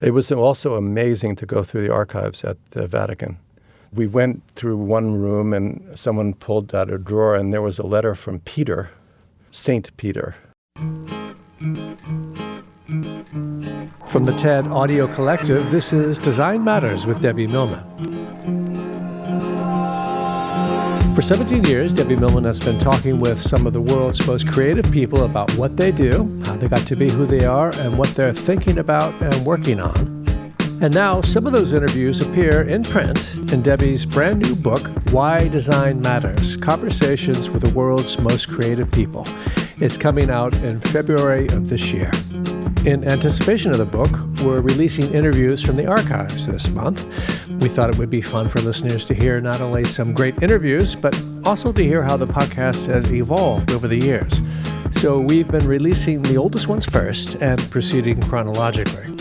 It was also amazing to go through the archives at the Vatican. We went through one room and someone pulled out a drawer, and there was a letter from Peter, Saint Peter. From the TED Audio Collective, this is Design Matters with Debbie Millman. For 17 years, Debbie Millman has been talking with some of the world's most creative people about what they do, how they got to be who they are, and what they're thinking about and working on. And now some of those interviews appear in print in Debbie's brand new book, Why Design Matters Conversations with the World's Most Creative People. It's coming out in February of this year. In anticipation of the book, we're releasing interviews from the archives this month. We thought it would be fun for listeners to hear not only some great interviews, but also to hear how the podcast has evolved over the years. So we've been releasing the oldest ones first and proceeding chronologically.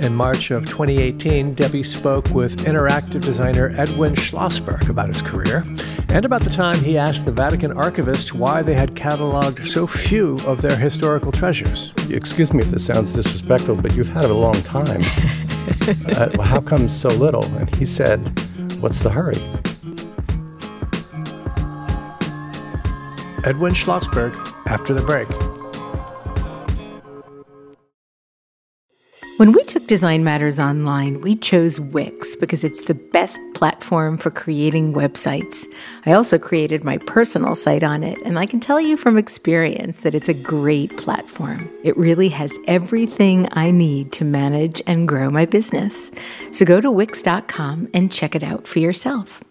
In March of 2018, Debbie spoke with interactive designer Edwin Schlossberg about his career and about the time he asked the Vatican archivist why they had cataloged so few of their historical treasures. Excuse me if this sounds disrespectful, but you've had it a long time. uh, how come so little? And he said, What's the hurry? Edwin Schlossberg after the break. When we took Design Matters online, we chose Wix because it's the best platform for creating websites. I also created my personal site on it, and I can tell you from experience that it's a great platform. It really has everything I need to manage and grow my business. So go to Wix.com and check it out for yourself.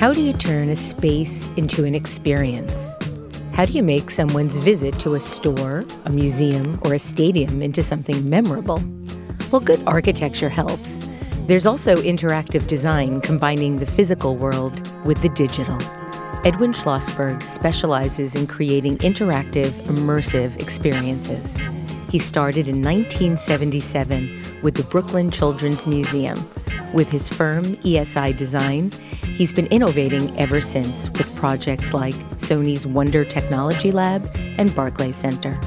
How do you turn a space into an experience? How do you make someone's visit to a store, a museum, or a stadium into something memorable? Well, good architecture helps. There's also interactive design combining the physical world with the digital. Edwin Schlossberg specializes in creating interactive, immersive experiences. He started in 1977 with the Brooklyn Children's Museum. With his firm, ESI Design, he's been innovating ever since with projects like Sony's Wonder Technology Lab and Barclays Center.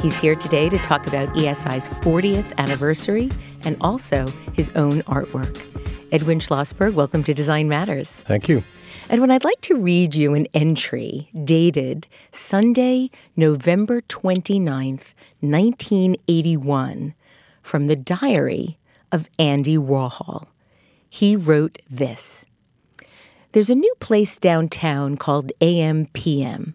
He's here today to talk about ESI's 40th anniversary and also his own artwork. Edwin Schlossberg, welcome to Design Matters. Thank you. Edwin, I'd like to read you an entry dated Sunday, November 29th, 1981, from the diary of Andy Warhol. He wrote this There's a new place downtown called AMPM.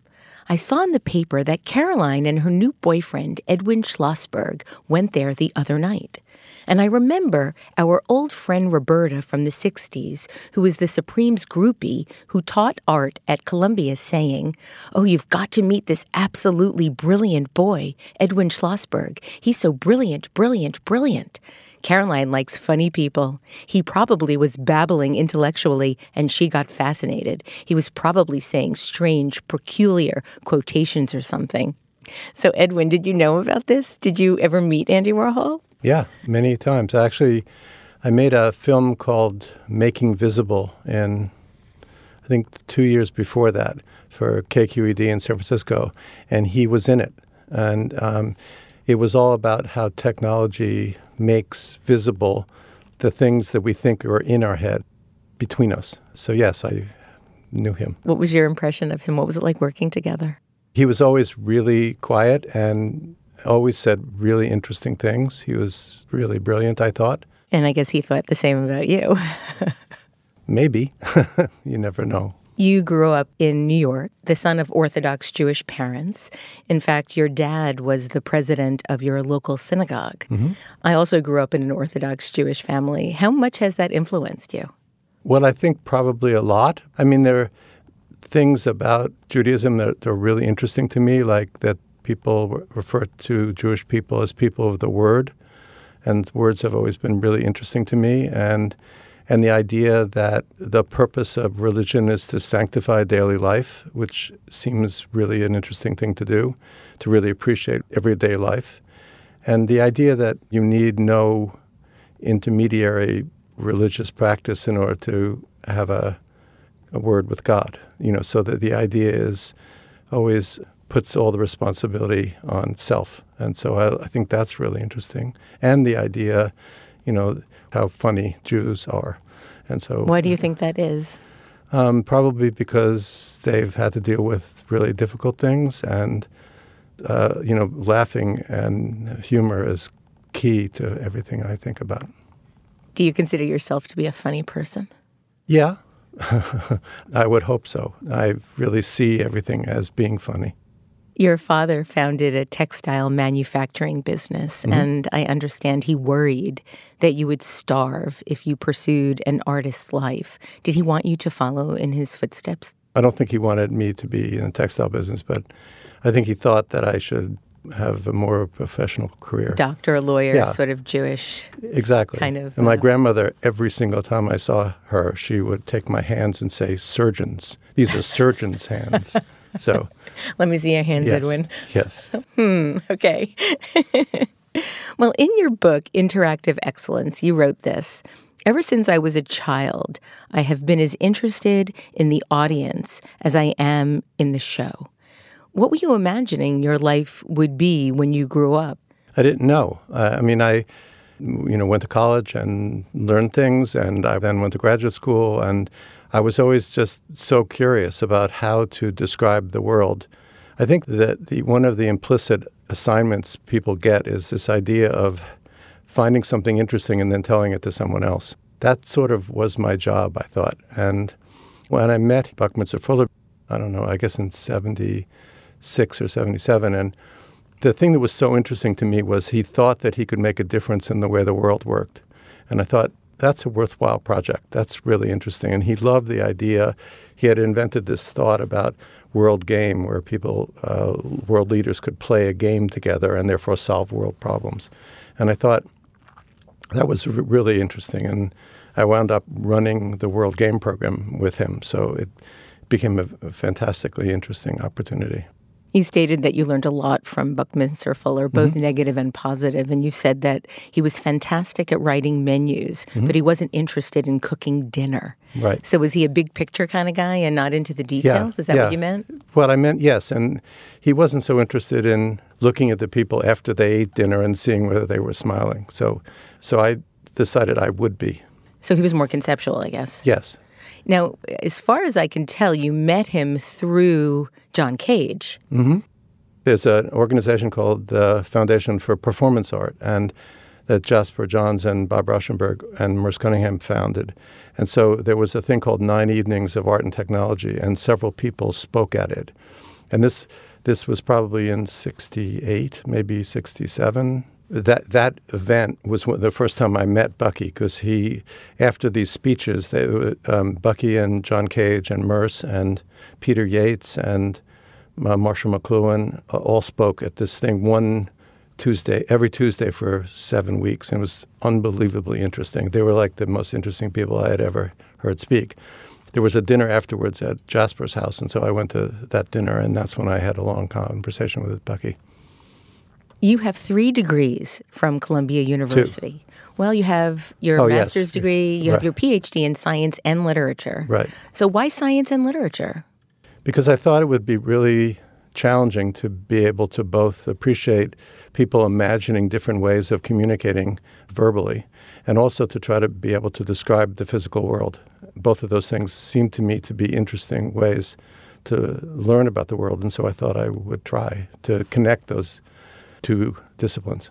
I saw in the paper that Caroline and her new boyfriend, Edwin Schlossberg, went there the other night. And I remember our old friend Roberta from the 60s, who was the Supreme's groupie who taught art at Columbia, saying, Oh, you've got to meet this absolutely brilliant boy, Edwin Schlossberg. He's so brilliant, brilliant, brilliant. Caroline likes funny people. He probably was babbling intellectually, and she got fascinated. He was probably saying strange, peculiar quotations or something. So, Edwin, did you know about this? Did you ever meet Andy Warhol? Yeah, many times. Actually, I made a film called Making Visible in, I think, two years before that for KQED in San Francisco, and he was in it. And um, it was all about how technology makes visible the things that we think are in our head between us. So, yes, I knew him. What was your impression of him? What was it like working together? He was always really quiet and always said really interesting things. He was really brilliant, I thought. And I guess he thought the same about you. Maybe. you never know. You grew up in New York, the son of Orthodox Jewish parents. In fact, your dad was the president of your local synagogue. Mm-hmm. I also grew up in an Orthodox Jewish family. How much has that influenced you? Well, I think probably a lot. I mean, there are things about Judaism that are really interesting to me, like that people refer to Jewish people as people of the word, and words have always been really interesting to me. And and the idea that the purpose of religion is to sanctify daily life, which seems really an interesting thing to do, to really appreciate everyday life. And the idea that you need no intermediary religious practice in order to have a, a word with God. You know, so that the idea is always puts all the responsibility on self. And so I, I think that's really interesting. And the idea, you know, how funny Jews are. And so. Why do you think that is? Um, probably because they've had to deal with really difficult things, and uh, you know, laughing and humor is key to everything I think about. Do you consider yourself to be a funny person? Yeah, I would hope so. I really see everything as being funny. Your father founded a textile manufacturing business, mm-hmm. and I understand he worried that you would starve if you pursued an artist's life. Did he want you to follow in his footsteps? I don't think he wanted me to be in the textile business, but I think he thought that I should have a more professional career. Doctor, lawyer, yeah. sort of Jewish. Exactly. Kind of. And my uh, grandmother, every single time I saw her, she would take my hands and say, surgeons. These are surgeons' hands. So let me see your hands, yes, Edwin. Yes. hmm. Okay. well, in your book, Interactive Excellence, you wrote this. Ever since I was a child, I have been as interested in the audience as I am in the show. What were you imagining your life would be when you grew up? I didn't know. Uh, I mean, I, you know, went to college and learned things, and I then went to graduate school, and I was always just so curious about how to describe the world. I think that the, one of the implicit assignments people get is this idea of finding something interesting and then telling it to someone else. That sort of was my job, I thought. And when I met Buckminster Fuller, I don't know, I guess in 76 or 77, and the thing that was so interesting to me was he thought that he could make a difference in the way the world worked. And I thought, that's a worthwhile project. That's really interesting. And he loved the idea. He had invented this thought about world game where people, uh, world leaders could play a game together and therefore solve world problems. And I thought that was r- really interesting. And I wound up running the world game program with him. So it became a, a fantastically interesting opportunity. You stated that you learned a lot from Buckminster Fuller, both mm-hmm. negative and positive, and you said that he was fantastic at writing menus, mm-hmm. but he wasn't interested in cooking dinner. Right. So was he a big picture kind of guy and not into the details? Yeah, Is that yeah. what you meant? Well, I meant yes, and he wasn't so interested in looking at the people after they ate dinner and seeing whether they were smiling. So, so I decided I would be. So he was more conceptual, I guess. Yes. Now, as far as I can tell, you met him through John Cage. Mm-hmm. There's an organization called the Foundation for Performance Art, and that Jasper Johns and Bob Rauschenberg and Merce Cunningham founded. And so there was a thing called Nine Evenings of Art and Technology, and several people spoke at it. And this this was probably in '68, maybe '67, that that event was the first time I met Bucky because he, after these speeches, they, um, Bucky and John Cage and Merce and Peter Yates and uh, Marshall McLuhan uh, all spoke at this thing one Tuesday, every Tuesday for seven weeks, and it was unbelievably interesting. They were like the most interesting people I had ever heard speak. There was a dinner afterwards at Jasper's house, and so I went to that dinner, and that's when I had a long conversation with Bucky. You have three degrees from Columbia University. Two. Well, you have your oh, master's yes. degree, you right. have your PhD in science and literature. Right. So, why science and literature? Because I thought it would be really challenging to be able to both appreciate people imagining different ways of communicating verbally and also to try to be able to describe the physical world. Both of those things seem to me to be interesting ways to learn about the world. And so I thought I would try to connect those two disciplines.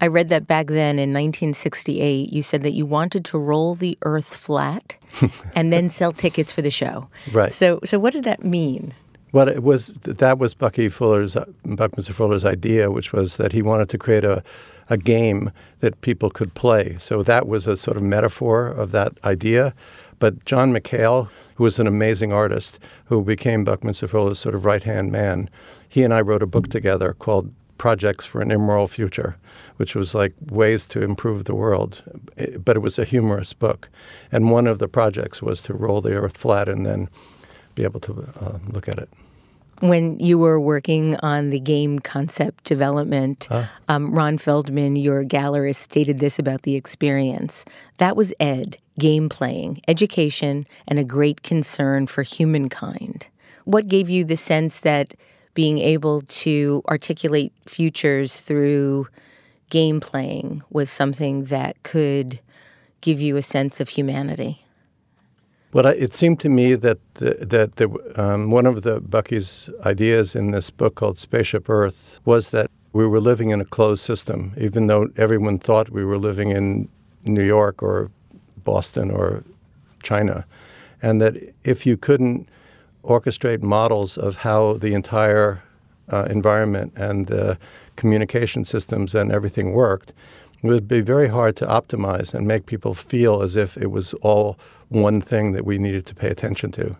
I read that back then in 1968, you said that you wanted to roll the earth flat and then sell tickets for the show. Right. So, so what does that mean? Well, it was that was Bucky Fuller's Buckminster Fuller's idea, which was that he wanted to create a a game that people could play. So that was a sort of metaphor of that idea. But John McHale, who was an amazing artist, who became Buckminster Fuller's sort of right hand man, he and I wrote a book together called projects for an immoral future, which was like ways to improve the world. But it was a humorous book. And one of the projects was to roll the earth flat and then be able to uh, look at it. When you were working on the game concept development, uh, um, Ron Feldman, your gallerist, stated this about the experience. That was Ed, game playing, education, and a great concern for humankind. What gave you the sense that being able to articulate futures through game playing was something that could give you a sense of humanity. Well, it seemed to me that the, that the, um, one of the Bucky's ideas in this book called Spaceship Earth was that we were living in a closed system, even though everyone thought we were living in New York or Boston or China, and that if you couldn't orchestrate models of how the entire uh, environment and the communication systems and everything worked, it would be very hard to optimize and make people feel as if it was all one thing that we needed to pay attention to.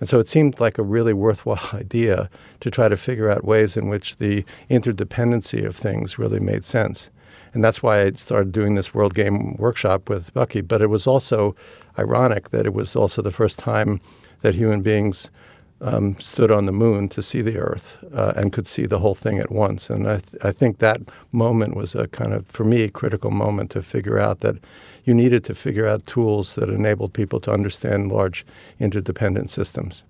And so it seemed like a really worthwhile idea to try to figure out ways in which the interdependency of things really made sense. And that's why I started doing this World Game Workshop with Bucky. But it was also ironic that it was also the first time that human beings um, stood on the moon to see the Earth uh, and could see the whole thing at once. And I, th- I think that moment was a kind of, for me, a critical moment to figure out that you needed to figure out tools that enabled people to understand large interdependent systems.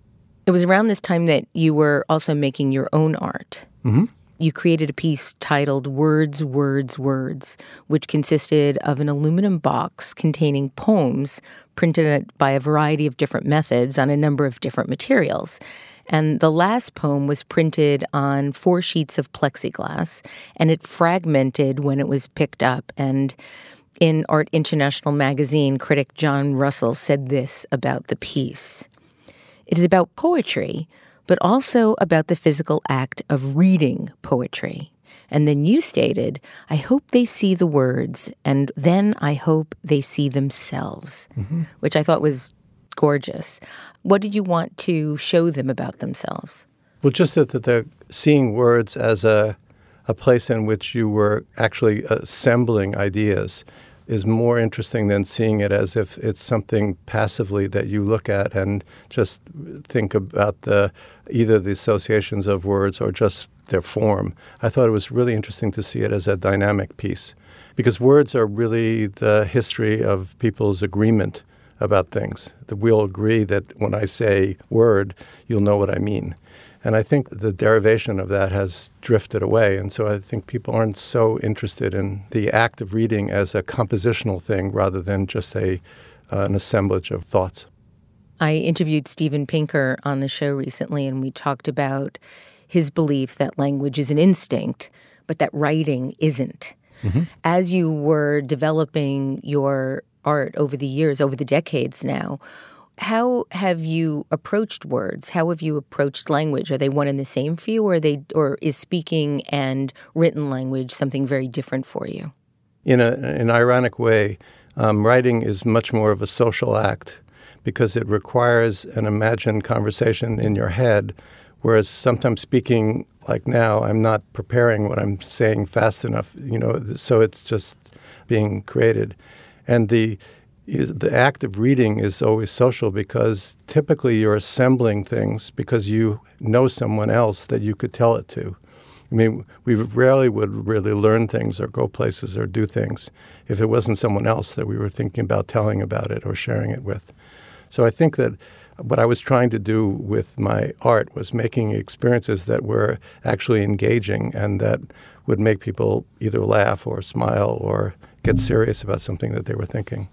It was around this time that you were also making your own art. Mm-hmm. You created a piece titled Words, Words, Words, which consisted of an aluminum box containing poems printed by a variety of different methods on a number of different materials. And the last poem was printed on four sheets of plexiglass, and it fragmented when it was picked up. And in Art International magazine, critic John Russell said this about the piece It is about poetry, but also about the physical act of reading poetry. And then you stated, I hope they see the words, and then I hope they see themselves, mm-hmm. which I thought was gorgeous. What did you want to show them about themselves? Well, just that, that they're seeing words as a, a place in which you were actually assembling ideas is more interesting than seeing it as if it's something passively that you look at and just think about the either the associations of words or just their form. I thought it was really interesting to see it as a dynamic piece because words are really the history of people's agreement about things. That we'll agree that when I say word, you'll know what I mean. And I think the derivation of that has drifted away. And so I think people aren't so interested in the act of reading as a compositional thing rather than just a, uh, an assemblage of thoughts. I interviewed Steven Pinker on the show recently, and we talked about his belief that language is an instinct, but that writing isn't. Mm-hmm. As you were developing your art over the years, over the decades now, how have you approached words? How have you approached language? Are they one and the same for you, or they, or is speaking and written language something very different for you? In a, an ironic way, um, writing is much more of a social act because it requires an imagined conversation in your head, whereas sometimes speaking, like now, I'm not preparing what I'm saying fast enough. You know, so it's just being created, and the the act of reading is always social because typically you're assembling things because you know someone else that you could tell it to. I mean, we rarely would really learn things or go places or do things if it wasn't someone else that we were thinking about telling about it or sharing it with. So I think that what I was trying to do with my art was making experiences that were actually engaging and that would make people either laugh or smile or get serious about something that they were thinking.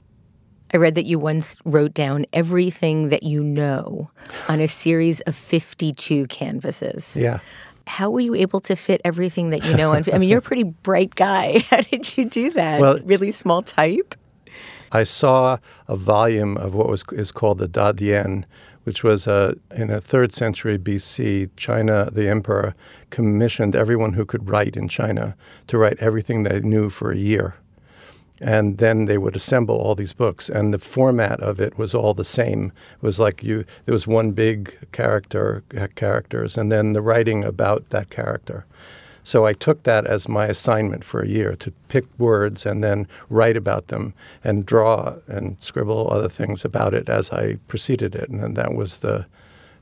I read that you once wrote down everything that you know on a series of 52 canvases. Yeah. How were you able to fit everything that you know on? I mean, you're a pretty bright guy. How did you do that? Well, really small type? I saw a volume of what was is called the Da Dian, which was uh, in a third century BC. China, the emperor, commissioned everyone who could write in China to write everything they knew for a year and then they would assemble all these books and the format of it was all the same. It was like you there was one big character characters and then the writing about that character. So i took that as my assignment for a year to pick words and then write about them and draw and scribble other things about it as i proceeded it and then that was the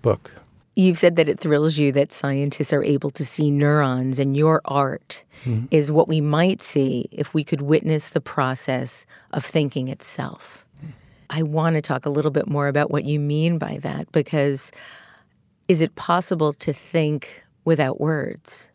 book You've said that it thrills you that scientists are able to see neurons, and your art mm-hmm. is what we might see if we could witness the process of thinking itself. I want to talk a little bit more about what you mean by that because is it possible to think without words?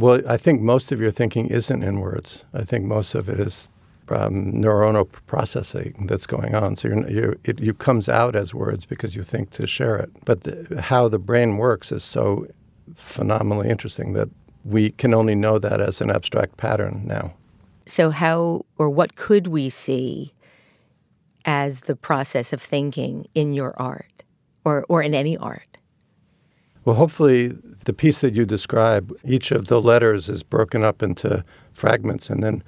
Well, I think most of your thinking isn't in words. I think most of it is um, neuronal processing that's going on. So you're, you're, it you comes out as words because you think to share it. But the, how the brain works is so phenomenally interesting that we can only know that as an abstract pattern now. So, how or what could we see as the process of thinking in your art or, or in any art? Well, hopefully, the piece that you describe, each of the letters is broken up into fragments and then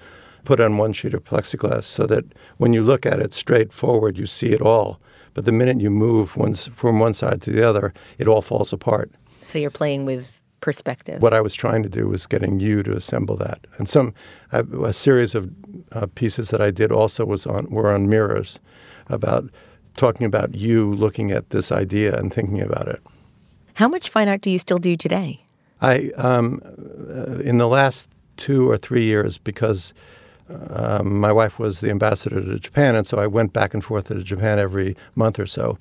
put on one sheet of plexiglass so that when you look at it straight forward, you see it all. But the minute you move from one side to the other, it all falls apart. So you're playing with perspective. What I was trying to do was getting you to assemble that. And some a series of uh, pieces that I did also was on were on mirrors, about talking about you looking at this idea and thinking about it. How much fine art do you still do today? I um, uh, in the last two or three years because um, my wife was the ambassador to Japan, and so I went back and forth to Japan every month or so.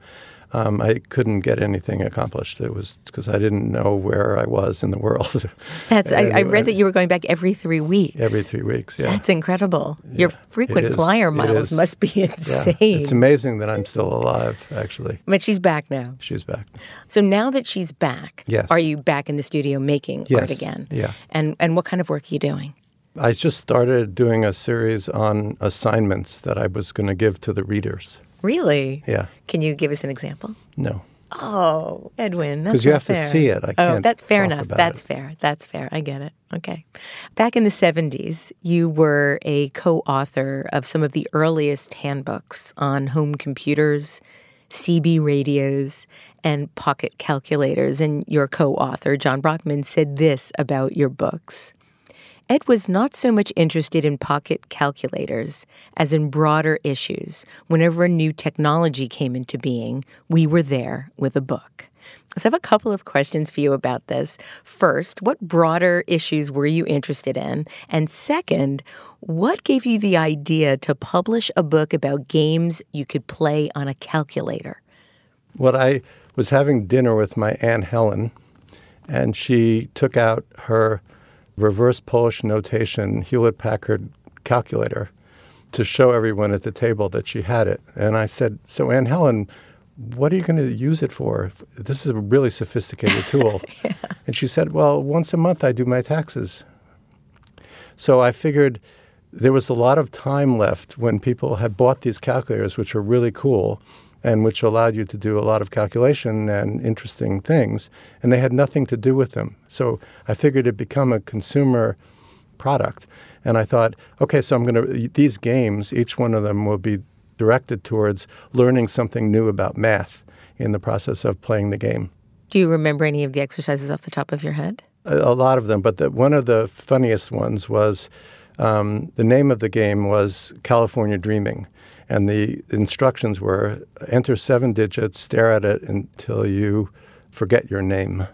Um, I couldn't get anything accomplished. It was because I didn't know where I was in the world. That's I, I, read that you were going back every three weeks. Every three weeks, yeah. That's incredible. Yeah, Your frequent flyer miles must be insane. Yeah. It's amazing that I'm still alive, actually. But she's back now. She's back. So now that she's back, yes. are you back in the studio making yes. art again? Yeah. And and what kind of work are you doing? I just started doing a series on assignments that I was going to give to the readers. Really? Yeah. Can you give us an example? No. Oh, Edwin, because you have fair. to see it. I oh, can't. Oh, that's fair enough. That's it. fair. That's fair. I get it. Okay. Back in the '70s, you were a co-author of some of the earliest handbooks on home computers, CB radios, and pocket calculators. And your co-author, John Brockman, said this about your books. Ed was not so much interested in pocket calculators as in broader issues. Whenever a new technology came into being, we were there with a book. So I have a couple of questions for you about this. First, what broader issues were you interested in? And second, what gave you the idea to publish a book about games you could play on a calculator? What I was having dinner with my Aunt Helen, and she took out her reverse Polish notation Hewlett Packard calculator to show everyone at the table that she had it. And I said, So, Anne Helen, what are you going to use it for? This is a really sophisticated tool. yeah. And she said, Well, once a month I do my taxes. So I figured there was a lot of time left when people had bought these calculators, which were really cool and which allowed you to do a lot of calculation and interesting things, and they had nothing to do with them. So I figured it'd become a consumer product. And I thought, okay, so I'm going to, these games, each one of them will be directed towards learning something new about math in the process of playing the game. Do you remember any of the exercises off the top of your head? A, a lot of them, but the, one of the funniest ones was um, the name of the game was California Dreaming. And the instructions were enter seven digits, stare at it until you forget your name.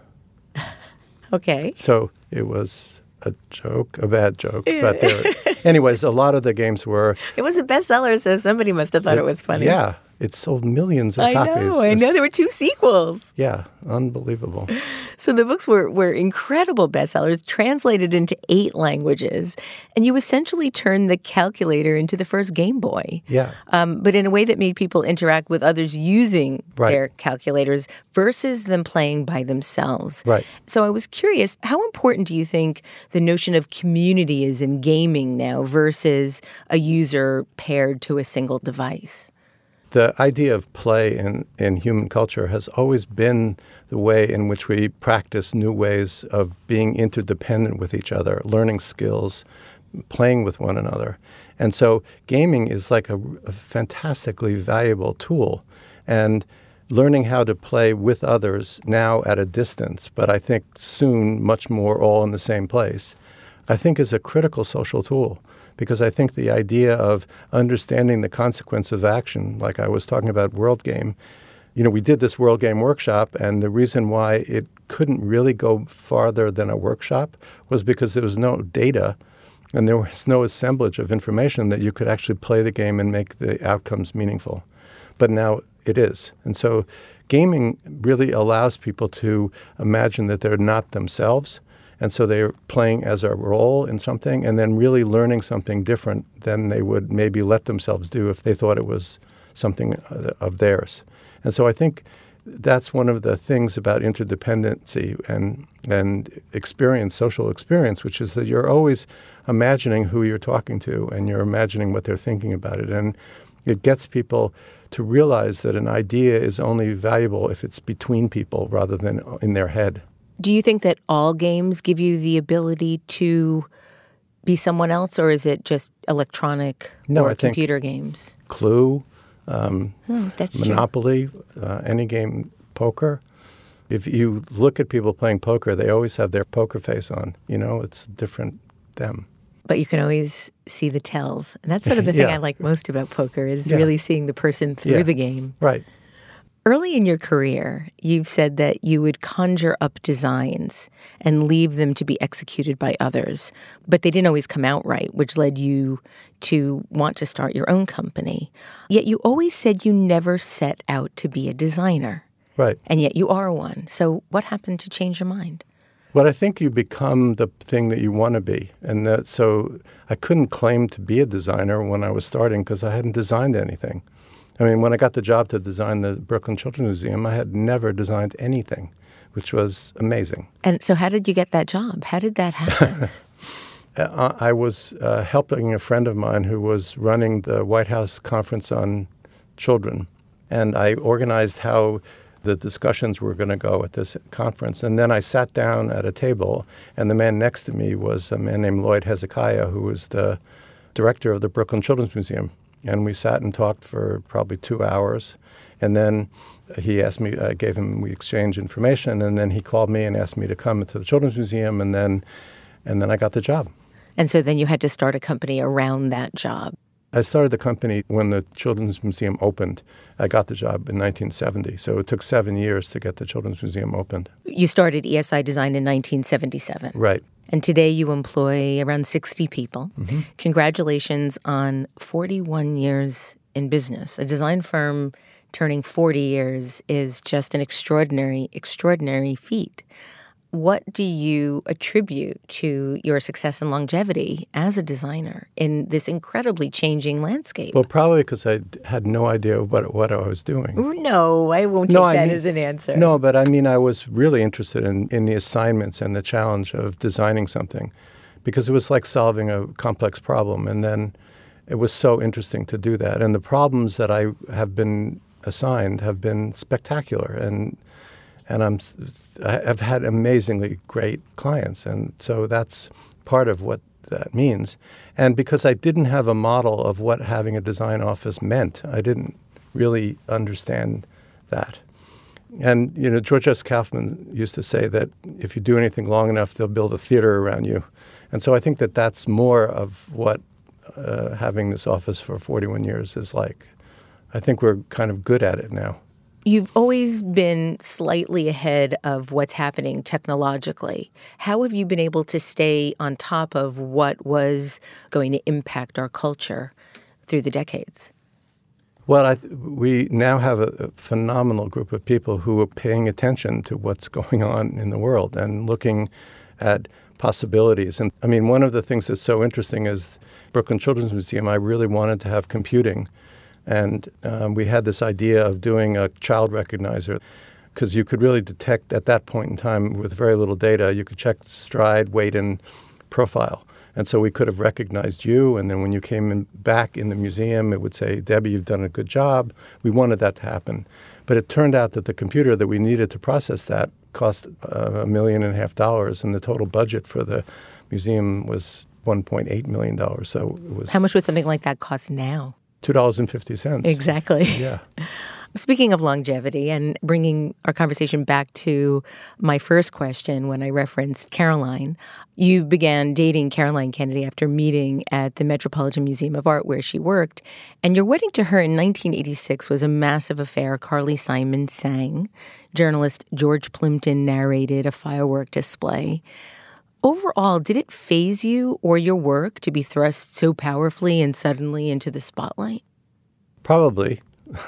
okay. So it was a joke, a bad joke. But there, anyways, a lot of the games were. It was a bestseller, so somebody must have thought it, it was funny. Yeah, it sold millions of I copies. I know. I know. There were two sequels. Yeah, unbelievable. So the books were, were incredible bestsellers, translated into eight languages, and you essentially turned the calculator into the first Game Boy. Yeah. Um, but in a way that made people interact with others using right. their calculators versus them playing by themselves. Right. So I was curious, how important do you think the notion of community is in gaming now versus a user paired to a single device? The idea of play in, in human culture has always been the way in which we practice new ways of being interdependent with each other, learning skills, playing with one another. And so gaming is like a, a fantastically valuable tool. And learning how to play with others now at a distance, but I think soon much more all in the same place, I think is a critical social tool because I think the idea of understanding the consequence of action, like I was talking about World Game, you know, we did this World Game workshop, and the reason why it couldn't really go farther than a workshop was because there was no data and there was no assemblage of information that you could actually play the game and make the outcomes meaningful. But now it is. And so gaming really allows people to imagine that they're not themselves. And so they're playing as a role in something and then really learning something different than they would maybe let themselves do if they thought it was something uh, of theirs. And so I think that's one of the things about interdependency and and experience, social experience, which is that you're always imagining who you're talking to and you're imagining what they're thinking about it. And it gets people to realize that an idea is only valuable if it's between people rather than in their head. Do you think that all games give you the ability to be someone else, or is it just electronic no, or I computer games? Clue, um, hmm, that's Monopoly, uh, any game, poker. If you look at people playing poker, they always have their poker face on. You know, it's different them but you can always see the tells. And that's sort of the thing yeah. I like most about poker is Yeah. really seeing the person through Yeah. the game. Right. Early in your career, you've said that you would conjure up designs and leave them to be executed by others, but they didn't always come out right, which led you to want to start your own company. Yet you always said you never set out to be a designer, Right. and yet you are one. So what happened to change your mind? Well, I think you become the thing that you want to be. And that, so I couldn't claim to be a designer when I was starting because I hadn't designed anything. I mean, when I got the job to design the Brooklyn Children's Museum, I had never designed anything, which was amazing. And so how did you get that job? How did that happen? Uh, I was uh, helping a friend of mine who was running the White House Conference on Children, and I organized how the discussions were going to go at this conference. And then I sat down at a table, and the man next to me was a man named Lloyd Hezekiah, who was the director of the Brooklyn Children's Museum. And we sat and talked for probably two hours. And then he asked me, I gave him, we exchanged information, and then he called me and asked me to come to the Children's Museum, and then, and then I got the job. and so then you had to start a company around that job. I started the company when the Children's Museum opened. I got the job in 1970, so it took seven years to get the Children's Museum opened. You started ESI Design in 1977. Right. And today you employ around 60 people. Mm-hmm. Congratulations on 41 years in business. A design firm turning 40 years is just an extraordinary, extraordinary feat. What do you attribute to your success and longevity as a designer in this incredibly changing landscape? Well, probably because I had no idea what, what I was doing. no, I won't take No, I that mean- as an answer. No, but I mean, I was really interested in, in the assignments and the challenge of designing something because it was like solving a complex problem. And then it was so interesting to do that. And the problems that I have been assigned have been spectacular. And, and I'm, I've had amazingly great clients. And so that's part of what that means. And because I didn't have a model of what having a design office meant, I didn't really understand that. And you know, George S. Kaufman used to say that if you do anything long enough, they'll build a theater around you. And so I think that that's more of what uh, having this office for 41 years is like. I think we're kind of good at it now. You've always been slightly ahead of what's happening technologically. How have you been able to stay on top of what was going to impact our culture through the decades? Well, th- we now have a, a phenomenal group of people who are paying attention to what's going on in the world and looking at possibilities. And I mean, one of the things that's so interesting is Brooklyn Children's Museum. I really wanted to have computing, and um, we had this idea of doing a child recognizer because you could really detect at that point in time with very little data. You could check stride, weight, and profile. And so we could have recognized you, and then when you came in back in the museum, it would say, Debbie, you've done a good job. We wanted that to happen. But it turned out that the computer that we needed to process that cost uh, a million and a half dollars, and the total budget for the museum was $1.8 million. So it was How much would something like that cost now? $2.50. Exactly. Yeah. Speaking of longevity and bringing our conversation back to my first question when I referenced Caroline, you began dating Caroline Kennedy after meeting at the Metropolitan Museum of Art where she worked. And your wedding to her in 1986 was a massive affair. Carly Simon sang. Journalist George Plimpton narrated a firework display. Overall, did it faze you or your work to be thrust so powerfully and suddenly into the spotlight? Probably.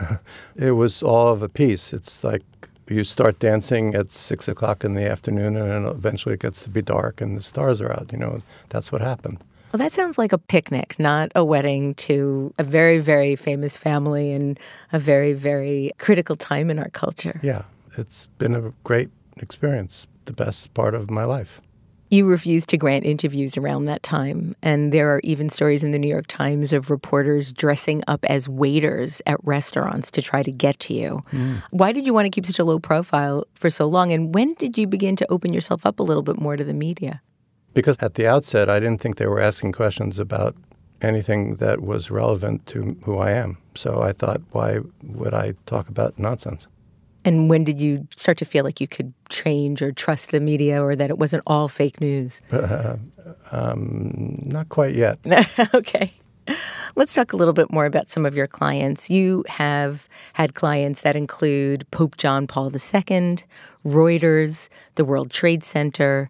it was all of a piece. It's like you start dancing at six o'clock in the afternoon, and then eventually it gets to be dark, and the stars are out. You know, that's what happened. Well, that sounds like a picnic, not a wedding to a very, very famous family and a very, very critical time in our culture. Yeah, it's been a great experience, the best part of my life. You refused to grant interviews around that time, and there are even stories in the New York Times of reporters dressing up as waiters at restaurants to try to get to you. Mm. Why did you want to keep such a low profile for so long, and when did you begin to open yourself up a little bit more to the media? Because at the outset, I didn't think they were asking questions about anything that was relevant to who I am. So I thought, why would I talk about nonsense? And when did you start to feel like you could change or trust the media or that it wasn't all fake news? Uh, um, not quite yet. okay. Let's talk a little bit more about some of your clients. You have had clients that include Pope John Paul II, Reuters, the World Trade Center.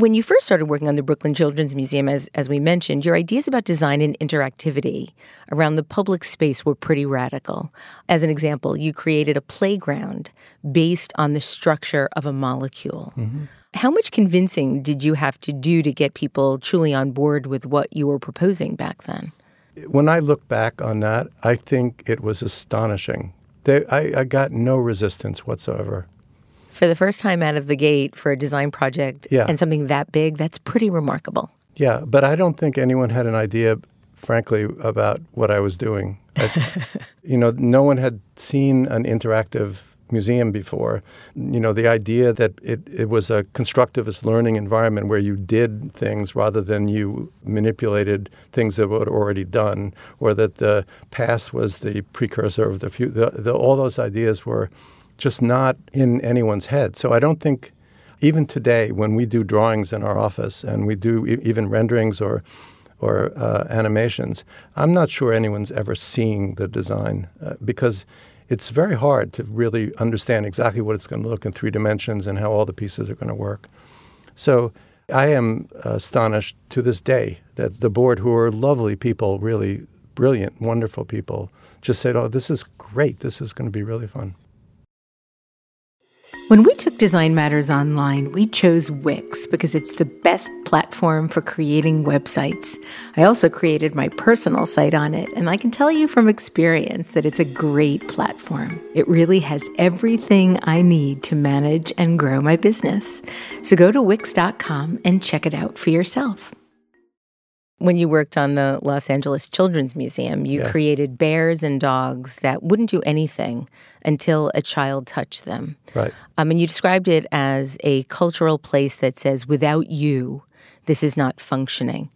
When you first started working on the Brooklyn Children's Museum, as, as we mentioned, your ideas about design and interactivity around the public space were pretty radical. As an example, you created a playground based on the structure of a molecule. Mm-hmm. How much convincing did you have to do to get people truly on board with what you were proposing back then? When I look back on that, I think it was astonishing. They, I, I got no resistance whatsoever for the first time out of the gate for a design project yeah. and something that big, that's pretty remarkable. Yeah, but I don't think anyone had an idea, frankly, about what I was doing. I, you know, no one had seen an interactive museum before. You know, the idea that it, it was a constructivist learning environment where you did things rather than you manipulated things that were already done, or that the past was the precursor of the future. The, the, all those ideas were just not in anyone's head. So I don't think, even today, when we do drawings in our office and we do e- even renderings or or uh, animations, I'm not sure anyone's ever seeing the design uh, because it's very hard to really understand exactly what it's going to look in three dimensions and how all the pieces are going to work. So I am astonished to this day that the board, who are lovely people, really brilliant, wonderful people, just said, "Oh, this is great. This is going to be really fun." When we took Design Matters online, we chose Wix because it's the best platform for creating websites. I also created my personal site on it, and I can tell you from experience that it's a great platform. It really has everything I need to manage and grow my business. So go to Wix.com and check it out for yourself when you worked on the Los Angeles Children's Museum, you yeah. created bears and dogs that wouldn't do anything until a child touched them. Right. Um, and you described it as a cultural place that says, without you, this is not functioning.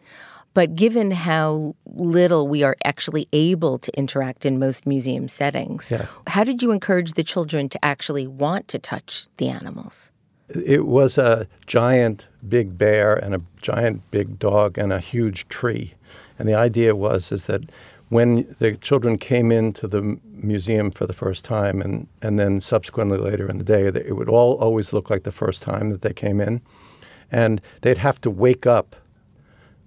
But given how little we are actually able to interact in most museum settings, yeah. how did you encourage the children to actually want to touch the animals? It was a giant big bear and a giant big dog and a huge tree. And the idea was is that when the children came into the museum for the first time and, and then subsequently later in the day, it would all always look like the first time that they came in. And they'd have to wake up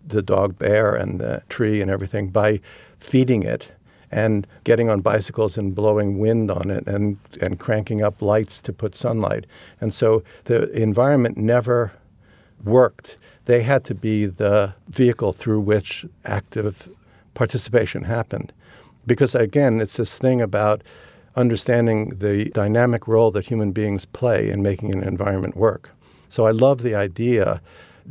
the dog bear and the tree and everything by feeding it and getting on bicycles and blowing wind on it and, and cranking up lights to put sunlight. And so the environment never worked. They had to be the vehicle through which active participation happened. Because again, it's this thing about understanding the dynamic role that human beings play in making an environment work. So I love the idea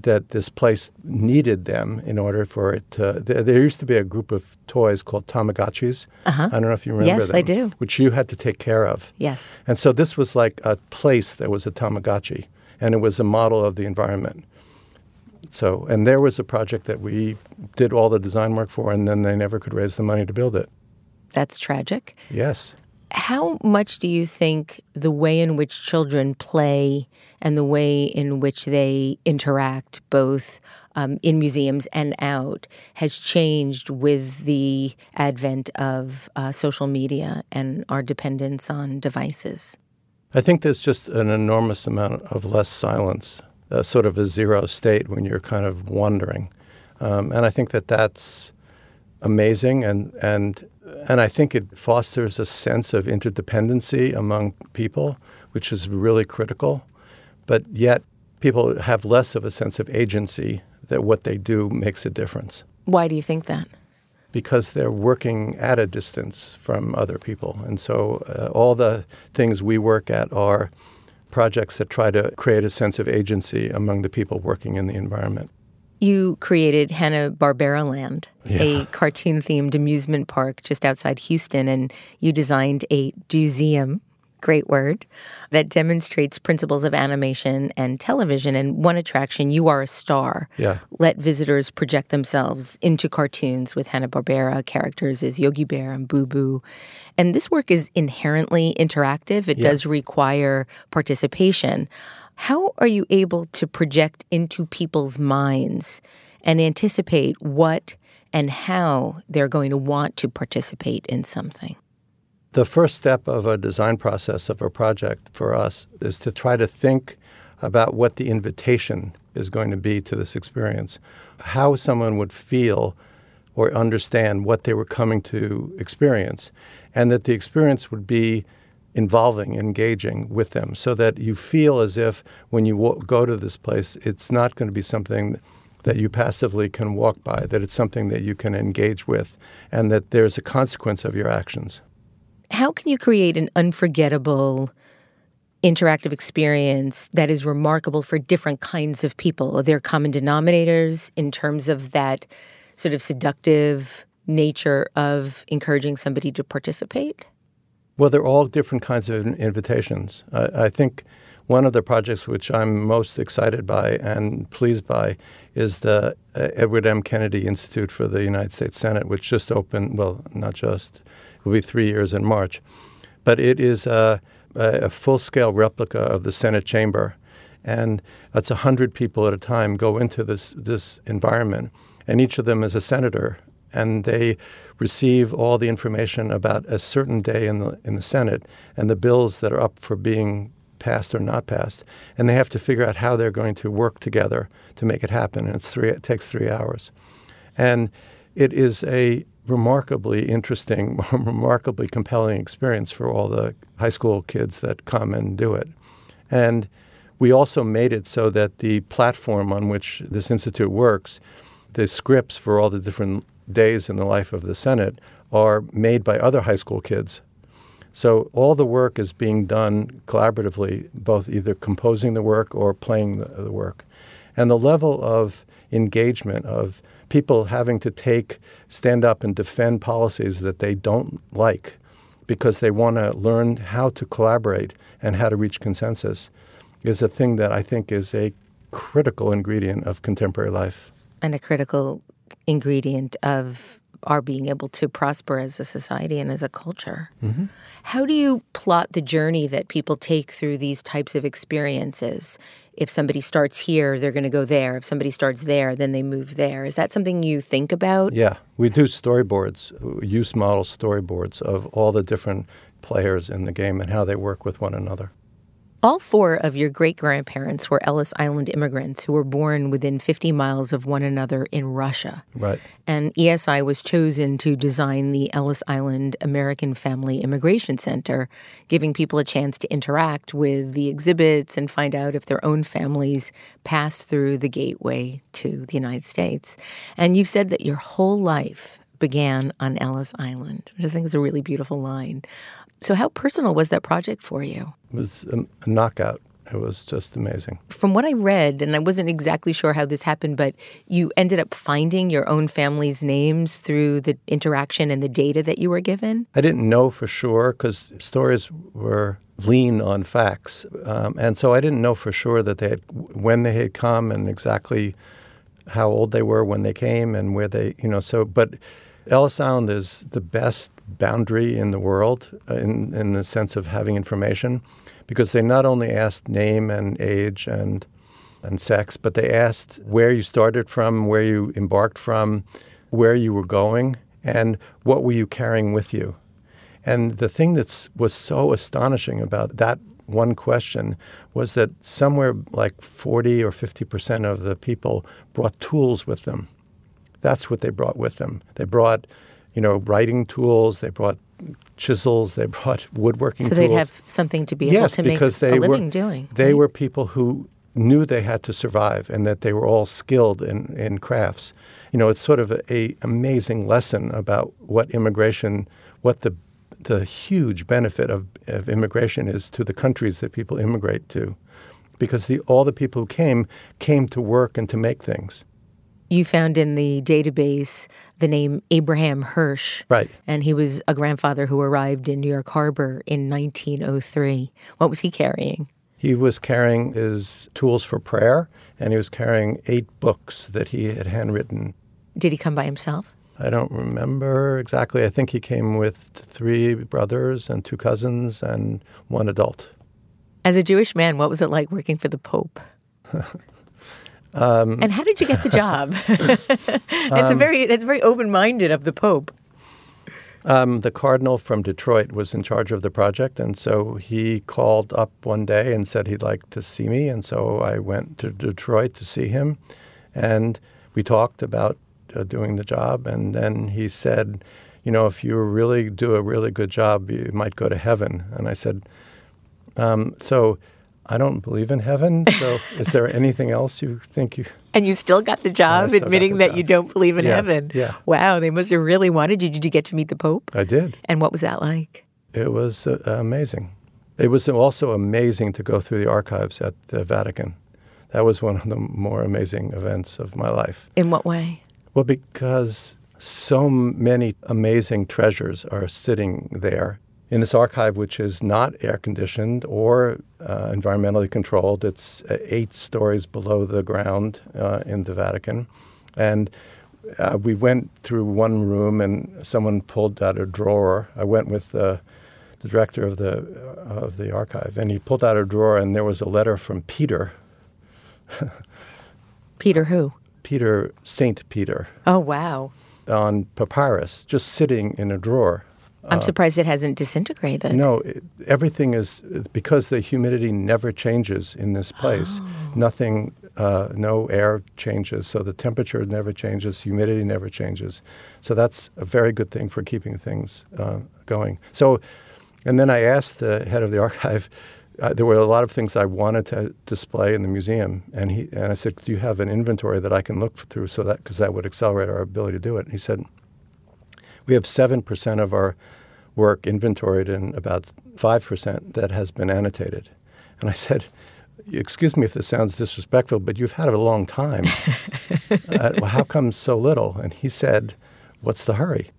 that this place needed them in order for it to. There, there used to be a group of toys called Tamagotchis. Uh-huh. I don't know if you remember yes, them. Yes, I do. Which you had to take care of. Yes. And so this was like a place that was a Tamagotchi, and it was a model of the environment. So, and there was a project that we did all the design work for, and then they never could raise the money to build it. That's tragic. Yes. How much do you think the way in which children play and the way in which they interact, both um, in museums and out, has changed with the advent of uh, social media and our dependence on devices? I think there's just an enormous amount of less silence, uh, sort of a zero state when you're kind of wondering. Um, and I think that that's amazing and, and And I think it fosters a sense of interdependency among people, which is really critical. But yet, people have less of a sense of agency that what they do makes a difference. Why do you think that? Because they're working at a distance from other people. And so uh, all the things we work at are projects that try to create a sense of agency among the people working in the environment. You created Hanna-Barbera Land, Yeah. a cartoon-themed amusement park just outside Houston, and you designed a museum, great word, that demonstrates principles of animation and television. And one attraction, You Are a Star, Yeah. let visitors project themselves into cartoons with Hanna-Barbera characters as Yogi Bear and Boo Boo. And this work is inherently interactive. It Yeah. does require participation. How are you able to project into people's minds and anticipate what and how they're going to want to participate in something? The first step of a design process of a project for us is to try to think about what the invitation is going to be to this experience, how someone would feel or understand what they were coming to experience, and that the experience would be involving, engaging with them, so that you feel as if when you wa- go to this place, it's not going to be something that you passively can walk by, that it's something that you can engage with, and that there's a consequence of your actions. How can you create an unforgettable interactive experience that is remarkable for different kinds of people? Are there common denominators in terms of that sort of seductive nature of encouraging somebody to participate? Well, they're all different kinds of invitations. I, I think one of the projects which I'm most excited by and pleased by is the uh, Edward M. Kennedy Institute for the United States Senate, which just opened, well, not just, it will be three years in March. But it is a, a full scale replica of the Senate chamber. And it's 100 people at a time go into this, this environment, and each of them is a senator. And they receive all the information about a certain day in the, in the Senate and the bills that are up for being passed or not passed. And they have to figure out how they're going to work together to make it happen. And it's three, it takes three hours. And it is a remarkably interesting, remarkably compelling experience for all the high school kids that come and do it. And we also made it so that the platform on which this institute works, the scripts for all the different days in the life of the Senate, are made by other high school kids. So all the work is being done collaboratively, both either composing the work or playing the, the work. And the level of engagement of people having to take, stand up and defend policies that they don't like because they want to learn how to collaborate and how to reach consensus is a thing that I think is a critical ingredient of contemporary life. And a critical ingredient of our being able to prosper as a society and as a culture. Mm-hmm. How do you plot the journey that people take through these types of experiences? If somebody starts here, they're going to go there. If somebody starts there, then they move there. Is that something you think about? Yeah, we do storyboards, use model storyboards of all the different players in the game and how they work with one another. All four of your great grandparents were Ellis Island immigrants who were born within 50 miles of one another in Russia. Right. And ESI was chosen to design the Ellis Island American Family Immigration Center, giving people a chance to interact with the exhibits and find out if their own families passed through the gateway to the United States. And you've said that your whole life began on Ellis Island, which I think is a really beautiful line. So, how personal was that project for you? It was a, a knockout. It was just amazing. From what I read, and I wasn't exactly sure how this happened, but you ended up finding your own family's names through the interaction and the data that you were given. I didn't know for sure because stories were lean on facts, um, and so I didn't know for sure that they had when they had come and exactly how old they were when they came and where they, you know. So, but Ellis Island is the best boundary in the world uh, in in the sense of having information, because they not only asked name and age and and sex, but they asked where you started from, where you embarked from, where you were going, and what were you carrying with you. And the thing that was so astonishing about that one question was that somewhere like 40 or 50 percent of the people brought tools with them. That's what they brought with them. They brought, you know, writing tools. They brought chisels. They brought woodworking So tools. they'd have something to be able yes, to make because they a were living doing. they right? were people who knew they had to survive and that they were all skilled in, in crafts. You know, it's sort of a, a amazing lesson about what immigration, what the the huge benefit of, of immigration is to the countries that people immigrate to, because the, all the people who came came to work and to make things. You found in the database the name Abraham Hirsch. Right. And he was a grandfather who arrived in New York Harbor in 1903. What was he carrying? He was carrying his tools for prayer, and he was carrying eight books that he had handwritten. Did he come by himself? I don't remember exactly. I think he came with three brothers and two cousins and one adult. As a Jewish man, what was it like working for the Pope? Um, and how did you get the job? it's a very it's very open minded of the Pope. Um, the cardinal from Detroit was in charge of the project, and so he called up one day and said he'd like to see me, and so I went to Detroit to see him, and we talked about uh, doing the job, and then he said, you know, if you really do a really good job, you might go to heaven, and I said, um, so. I don't believe in heaven. So, is there anything else you think you? And you still got the job, admitting the that job. you don't believe in Yeah, heaven. yeah. Wow, they must have really wanted you. Did you get to meet the Pope? I did. And what was that like? It was uh, amazing. It was also amazing to go through the archives at the Vatican. That was one of the more amazing events of my life. In what way? Well, because so many amazing treasures are sitting there in this archive, which is not air conditioned or uh, environmentally controlled. It's uh, eight stories below the ground uh, in the Vatican. And uh, we went through one room and someone pulled out a drawer. I went with uh, the director of the, of the archive, and he pulled out a drawer, and there was a letter from Peter, Peter who? Peter, Saint Peter, Oh, wow. on papyrus, just sitting in a drawer. I'm surprised it hasn't disintegrated. No, it, everything is because the humidity never changes in this place. Nothing, uh, no air changes, so the temperature never changes, humidity never changes. So that's a very good thing for keeping things uh, going. So, and then I asked the head of the archive. Uh, there were a lot of things I wanted to display in the museum, and he and I said, "Do you have an inventory that I can look through so that because that would accelerate our ability to do it?" And he said, we have 7% of our work inventoried and about 5% that has been annotated. And I said, Excuse me if this sounds disrespectful, but you've had it a long time. uh, well, how come so little? And he said, What's the hurry?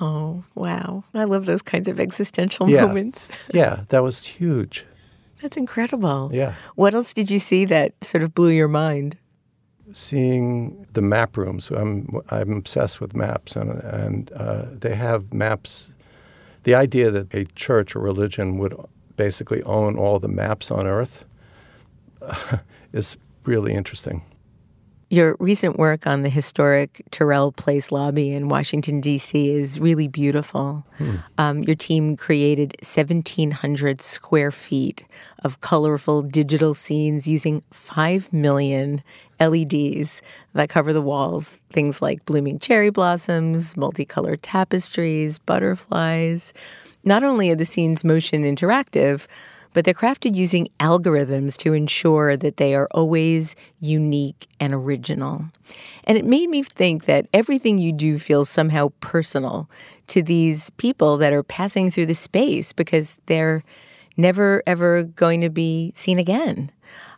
Oh, wow. I love those kinds of existential Yeah. moments. Yeah, that was huge. That's incredible. Yeah. What else did you see that sort of blew your mind? Seeing the map rooms, I'm, I'm obsessed with maps, and, and uh, they have maps. The idea that a church or religion would basically own all the maps on Earth is really interesting. Your recent work on the historic Terrell Place lobby in Washington, D.C. is really beautiful. Um, your team created 1,700 square feet of colorful digital scenes using 5 million LEDs that cover the walls. Things like blooming cherry blossoms, multicolored tapestries, butterflies. Not only are the scenes motion interactive, but they're crafted using algorithms to ensure that they are always unique and original. And it made me think that everything you do feels somehow personal to these people that are passing through the space because they're never ever going to be seen again.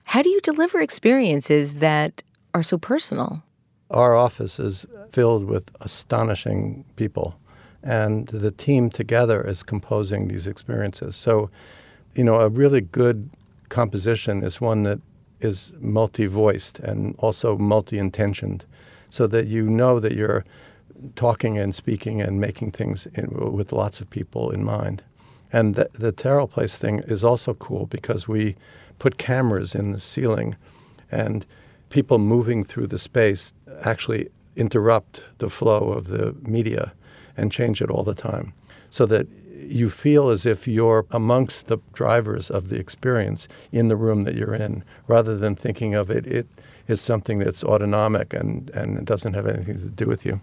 How do you deliver experiences that are so personal? Our office is filled with astonishing people, and the team together is composing these experiences. So, you know, a really good composition is one that is multi voiced and also multi intentioned, so that you know that you're talking and speaking and making things in, with lots of people in mind. And the, the Terrell Place thing is also cool because we put cameras in the ceiling and people moving through the space actually interrupt the flow of the media and change it all the time so that you feel as if you're amongst the drivers of the experience in the room that you're in rather than thinking of it it is something that's autonomic and, and it doesn't have anything to do with you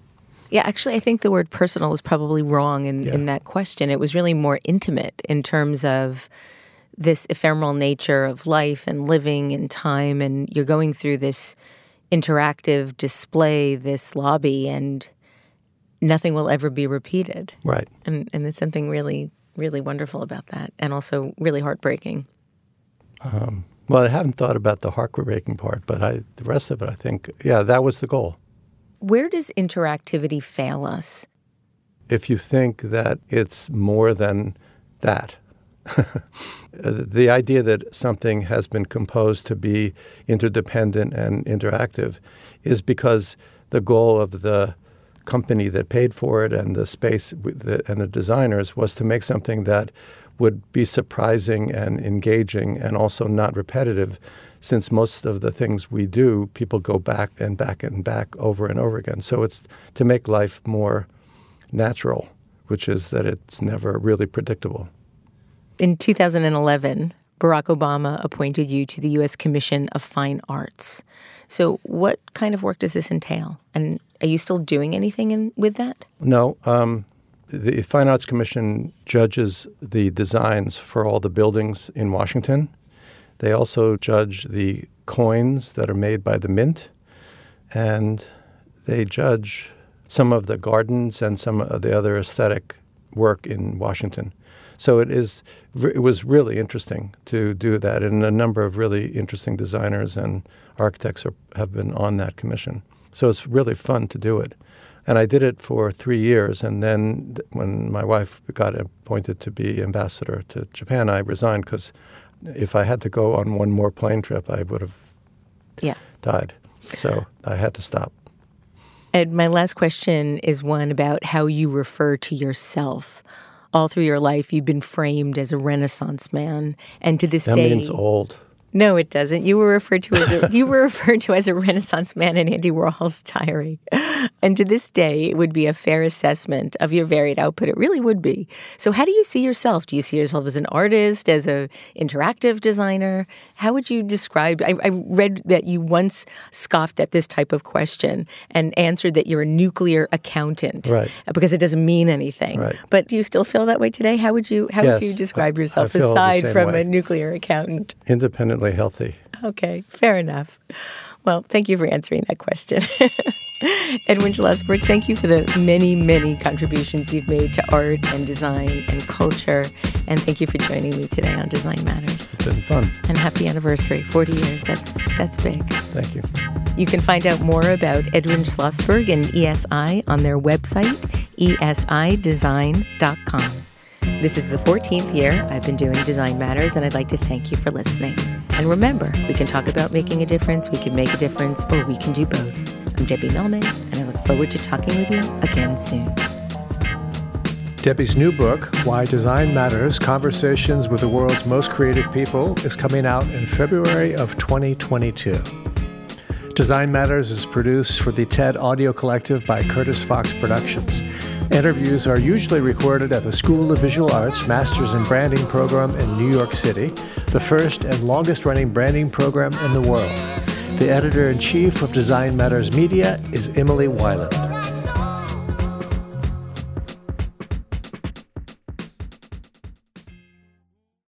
Yeah, actually, I think the word personal was probably wrong in, Yeah. in that question. It was really more intimate in terms of this ephemeral nature of life and living and time. And you're going through this interactive display, this lobby, and nothing will ever be repeated. Right. And, and there's something really, really wonderful about that, and also really heartbreaking. Um, well, I haven't thought about the heartbreaking part, but I, the rest of it, I think, yeah, that was the goal. Where does interactivity fail us? If you think that it's more than that, Uh, the idea that something has been composed to be interdependent and interactive is because the goal of the company that paid for it and the space and the designers was to make something that would be surprising and engaging and also not repetitive. Since most of the things we do people go back and back and back over and over again. So it's to make life more natural which is that it's never really predictable In 2011, Barack Obama appointed you to the U.S. Commission of Fine Arts. So, what kind of work does this entail? And are you still doing anything in, with that? No, um, the Fine Arts Commission judges the designs for all the buildings in Washington. They also judge the coins that are made by the Mint, and they judge some of the gardens and some of the other aesthetic work in Washington. So it is. It was really interesting to do that, and a number of really interesting designers and architects are, have been on that commission. So it's really fun to do it. And I did it for three years, and then when my wife got appointed to be ambassador to Japan, I resigned because if I had to go on one more plane trip, I would have Yeah. died. So I had to stop. And my last question is one about how you refer to yourself. All through your life, you've been framed as a Renaissance man, and to this That day, means old. No, it doesn't. You were referred to as a, you were referred to as a Renaissance man in Andy Warhol's diary, and to this day, it would be a fair assessment of your varied output. It really would be. So, how do you see yourself? Do you see yourself as an artist, as a interactive designer? How would you describe? I, I read that you once scoffed at this type of question and answered that you're a nuclear accountant, Right. Uh, because it doesn't mean anything. Right. But do you still feel that way today? How would you how Yes, would you describe yourself aside from way. a nuclear accountant? Independently healthy. Okay, fair enough. Well, thank you for answering that question. Edwin Schlossberg, thank you for the many, many contributions you've made to art and design and culture. And thank you for joining me today on Design Matters. It's been fun. And happy anniversary, 40 years. That's that's big. Thank you. You can find out more about Edwin Schlossberg and ESI on their website, esidesign.com. This is the 14th year I've been doing Design Matters, and I'd like to thank you for listening. And remember, we can talk about making a difference, we can make a difference, or we can do both. I'm Debbie Millman, and I look forward to talking with you again soon. Debbie's new book, Why Design Matters Conversations with the World's Most Creative People, is coming out in February of 2022. Design Matters is produced for the TED Audio Collective by Curtis Fox Productions. Interviews are usually recorded at the School of Visual Arts Masters in Branding program in New York City, the first and longest running branding program in the world. The editor in chief of Design Matters Media is Emily Weiland.